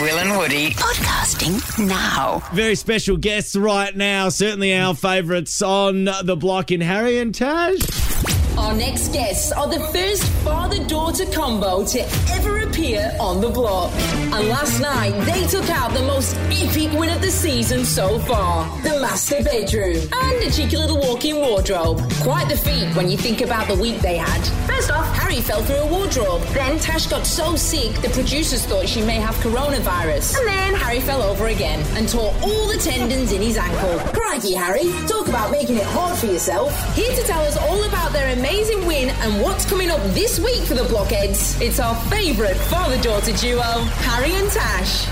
Will and Woody podcasting now. Very special guests right now. Certainly our favourites on the block in Harry and Tash. Our next guests are the first father daughter combo to ever appear on the block. And last night, they took out the most epic win of the season so far the master bedroom and a cheeky little walk in wardrobe. Quite the feat when you think about the week they had. First off, Harry fell through a wardrobe. Then Tash got so sick, the producers thought she may have coronavirus. And then Harry fell over again and tore all the tendons in his ankle. Crikey, Harry, talk about making it hard for yourself. Here to tell us all about their amazing win and what's coming up this week for the Blockheads, it's our favourite father daughter duo, Harry and Tash.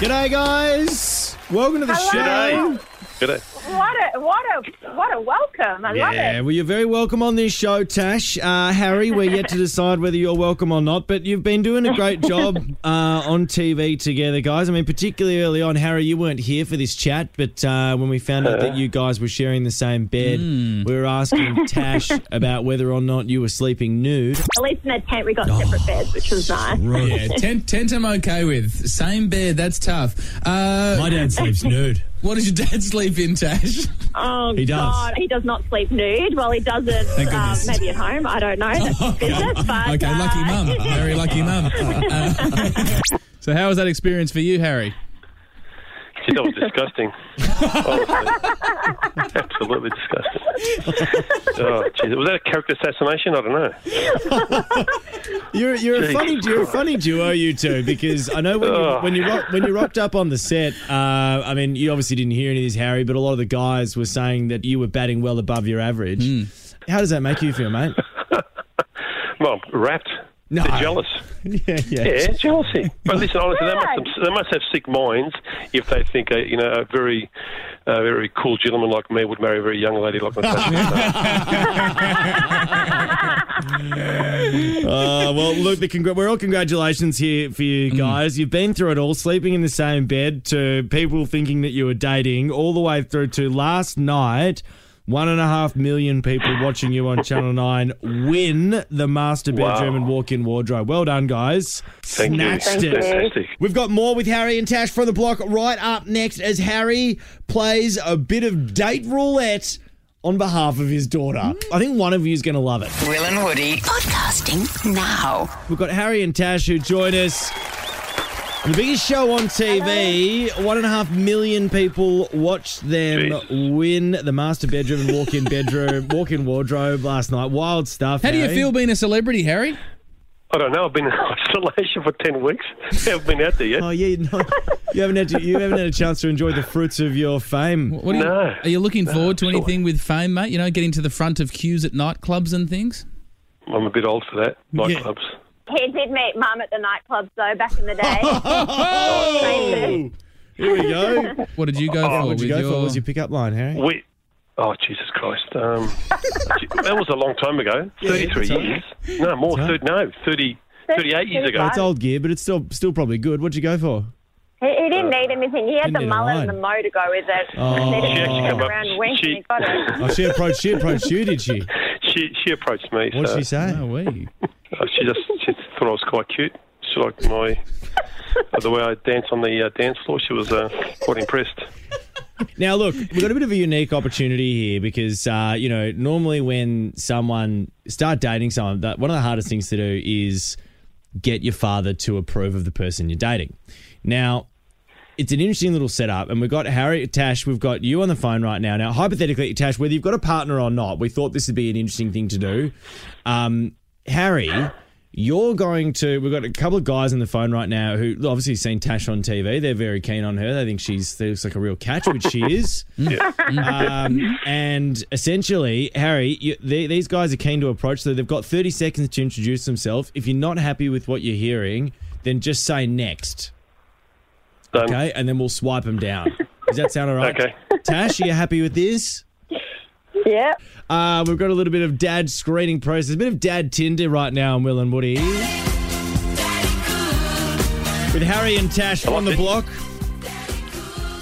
G'day, guys. Welcome to the Hello. show. G'day. What a what a what a welcome! I love it. Yeah, well, you're very welcome on this show, Tash. Uh, Harry, we're yet to decide whether you're welcome or not, but you've been doing a great job uh, on TV together, guys. I mean, particularly early on, Harry, you weren't here for this chat, but uh, when we found out that you guys were sharing the same bed, we were asking Tash about whether or not you were sleeping nude. At least in a tent we got separate beds, which was nice. Yeah, tent, tent I'm okay with. Same bed, that's tough. Uh, My dad sleeps nude. what does your dad sleep in, Tash? Oh He does. God, he does not sleep nude. Well, he doesn't. Thank Um, goodness. maybe at home. I don't know. That's business, but okay, uh, lucky mum. Very lucky mum. Uh, so, how was that experience for you, Harry? Gee, that was disgusting. Honestly. Absolutely disgusting. Oh, geez. Was that a character assassination? I don't know. You're you're a Jesus funny you're a funny duo, you two, because I know when you Oh. when you rock, when you rocked up on the set. Uh, I mean, you obviously didn't hear any of this, Harry, but a lot of the guys were saying that you were batting well above your average. How does that make you feel, mate? Well, wrapped. No. They're jealous. yeah, yeah. Yeah, jealousy. But listen, honestly, they must have, they must have sick minds if they think a you know a very a very cool gentleman like me would marry a very young lady like myself. Uh, well, look, the congr- we're all congratulations here for you guys. You've been through it all, sleeping in the same bed, to people thinking that you were dating, all the way through to last night. One and a half million people watching you on Channel 9 win the master bedroom Wow. and walk in wardrobe. Well done, guys. Thank Snatched you. it. Fantastic. We've got more with Harry and Tash from the block right up next as Harry plays a bit of date roulette on behalf of his daughter. I think one of you is going to love it. Will and Woody podcasting now. We've got Harry and Tash who join us. On The biggest show on TV, one and a half million people watched them Jeez. win the master bedroom and walk-in bedroom, walk-in wardrobe last night. Wild stuff. How do you eh? feel being a celebrity, Harry? I don't know. I've been in isolation for ten weeks. I haven't been out there yet. Oh yeah, no, you haven't had to, you haven't had a chance to enjoy the fruits of your fame. What are you, No. Are you looking forward to sure. anything with fame, mate? You know, getting to the front of queues at nightclubs and things? I'm a bit old for that. Nightclubs. He did meet Mum at the nightclub though back in the day. Oh, here we go. What did you go for? What did you go your... for? What was your pickup line, Harry? We. Oh Jesus Christ! Um, that was a long time ago. Thirty-three it's all years. No more. all Thir- no, 30, 38 years ago. It's old gear, but it's still still probably good. What'd you go for? he, he didn't need anything. He had the need mullet and the mo to go with it. Oh. She actually turn come up- around and wink she- and got it. Oh, she approached. She approached you, did she? She she approached me. What'd so, she say? Oh, wee. Uh, she just she thought I was quite cute. She liked my uh, the way I dance on the uh, dance floor. She was uh, quite impressed. Now, look, we've got a bit of a unique opportunity here because, uh, you know, normally when someone start dating someone, that one of the hardest things to do is get your father to approve of the person you're dating. Now, it's an interesting little setup, and we've got Harry Tash. We've got you on the phone right now. Now, hypothetically, Tash, whether you've got a partner or not, we thought this would be an interesting thing to do. Um, Harry, you're going to. We've got a couple of guys on the phone right now who obviously seen Tash on TV. They're very keen on her. They think she's they looks like a real catch, which she is. um, and essentially, Harry, you, they, these guys are keen to approach. So they've got 30 seconds to introduce themselves. If you're not happy with what you're hearing, then just say next. Done. Okay, and then we'll swipe them down. Does that sound all right? Okay. Tash, are you happy with this? Yeah. Uh, we've got a little bit of dad screening process, a bit of dad Tinder right now on Will and Woody. With Harry and Tash on the block.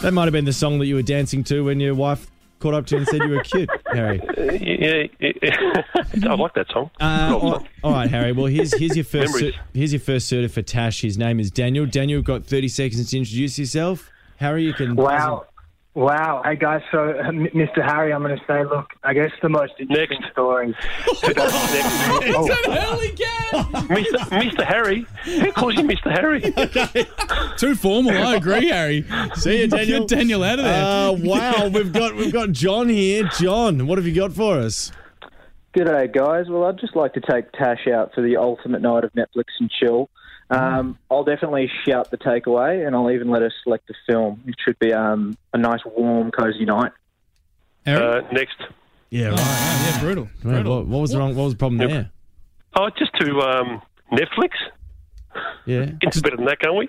That might have been the song that you were dancing to when your wife caught up to you and said you were cute, Harry. Yeah, yeah, yeah. I like that song. Uh, all, all right, Harry. Well, here's here's your first Memories. cer- here's your first certi for Tash. His name is Daniel. Daniel, got 30 seconds to introduce yourself. Harry, you can. Wow. Wow. Hey, guys. So, uh, Mr. Harry, I'm going to say, look, I guess the most interesting Next. story. Mr. Mr. Harry. Who calls you Mr. Harry? Too formal. I agree, Harry. See you, Daniel. Get Daniel out of there. Uh, wow, we've got we've got John here. John, what have you got for us? G'day, guys. Well, I'd just like to take Tash out for the ultimate night of Netflix and chill. Um, I'll definitely shout the takeaway, and I'll even let her select the film. It should be um, a nice, warm, cozy night. Harry? Uh, next. Yeah, Oh, right. yeah, yeah, brutal. Right, brutal. What, what was wrong? What was the problem there? Oh, just to um, Netflix. Yeah, It's better than that, can't we?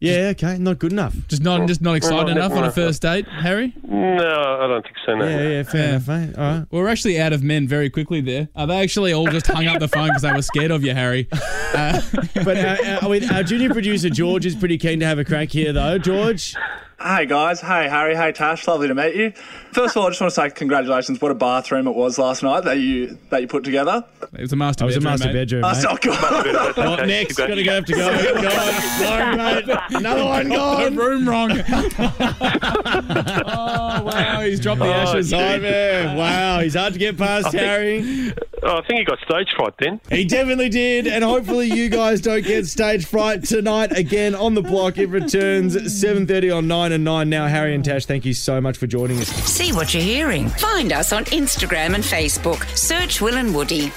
Yeah. Okay, not good enough. Just not, just not excited enough on a first date, Harry. No, I don't think so. No. Yeah, yeah. Fair Yeah. enough, mate. All right. We're actually out of men very quickly there. Uh, they actually all just hung up the phone because they were scared of you, Harry. Uh, But uh, uh, I mean, our junior producer George is pretty keen to have a crack here, though. George, Hey guys, hey Harry, hey Tash, lovely to meet you. First of all, I just want to say congratulations. What a bathroom it was last night that you that you put together. it was a master I was a bedroom, master mate. bedroom. Oh, mate. so good. That's Oh, next, Keep gonna go have to go. go on. Sorry, mate. Another one The gone. room wrong. oh wow, he's dropped the Oh, ashes. Oh, man. Wow, he's hard to get past, Harry. Oh, I think he got stage fright then. He definitely did, and hopefully you guys don't get stage fright tonight. Again on the block, it returns 7:30 on nine and nine. Now, Harry and Tash, thank you so much for joining us. See what you're hearing. Find us on Instagram and Facebook. Search Will and Woody.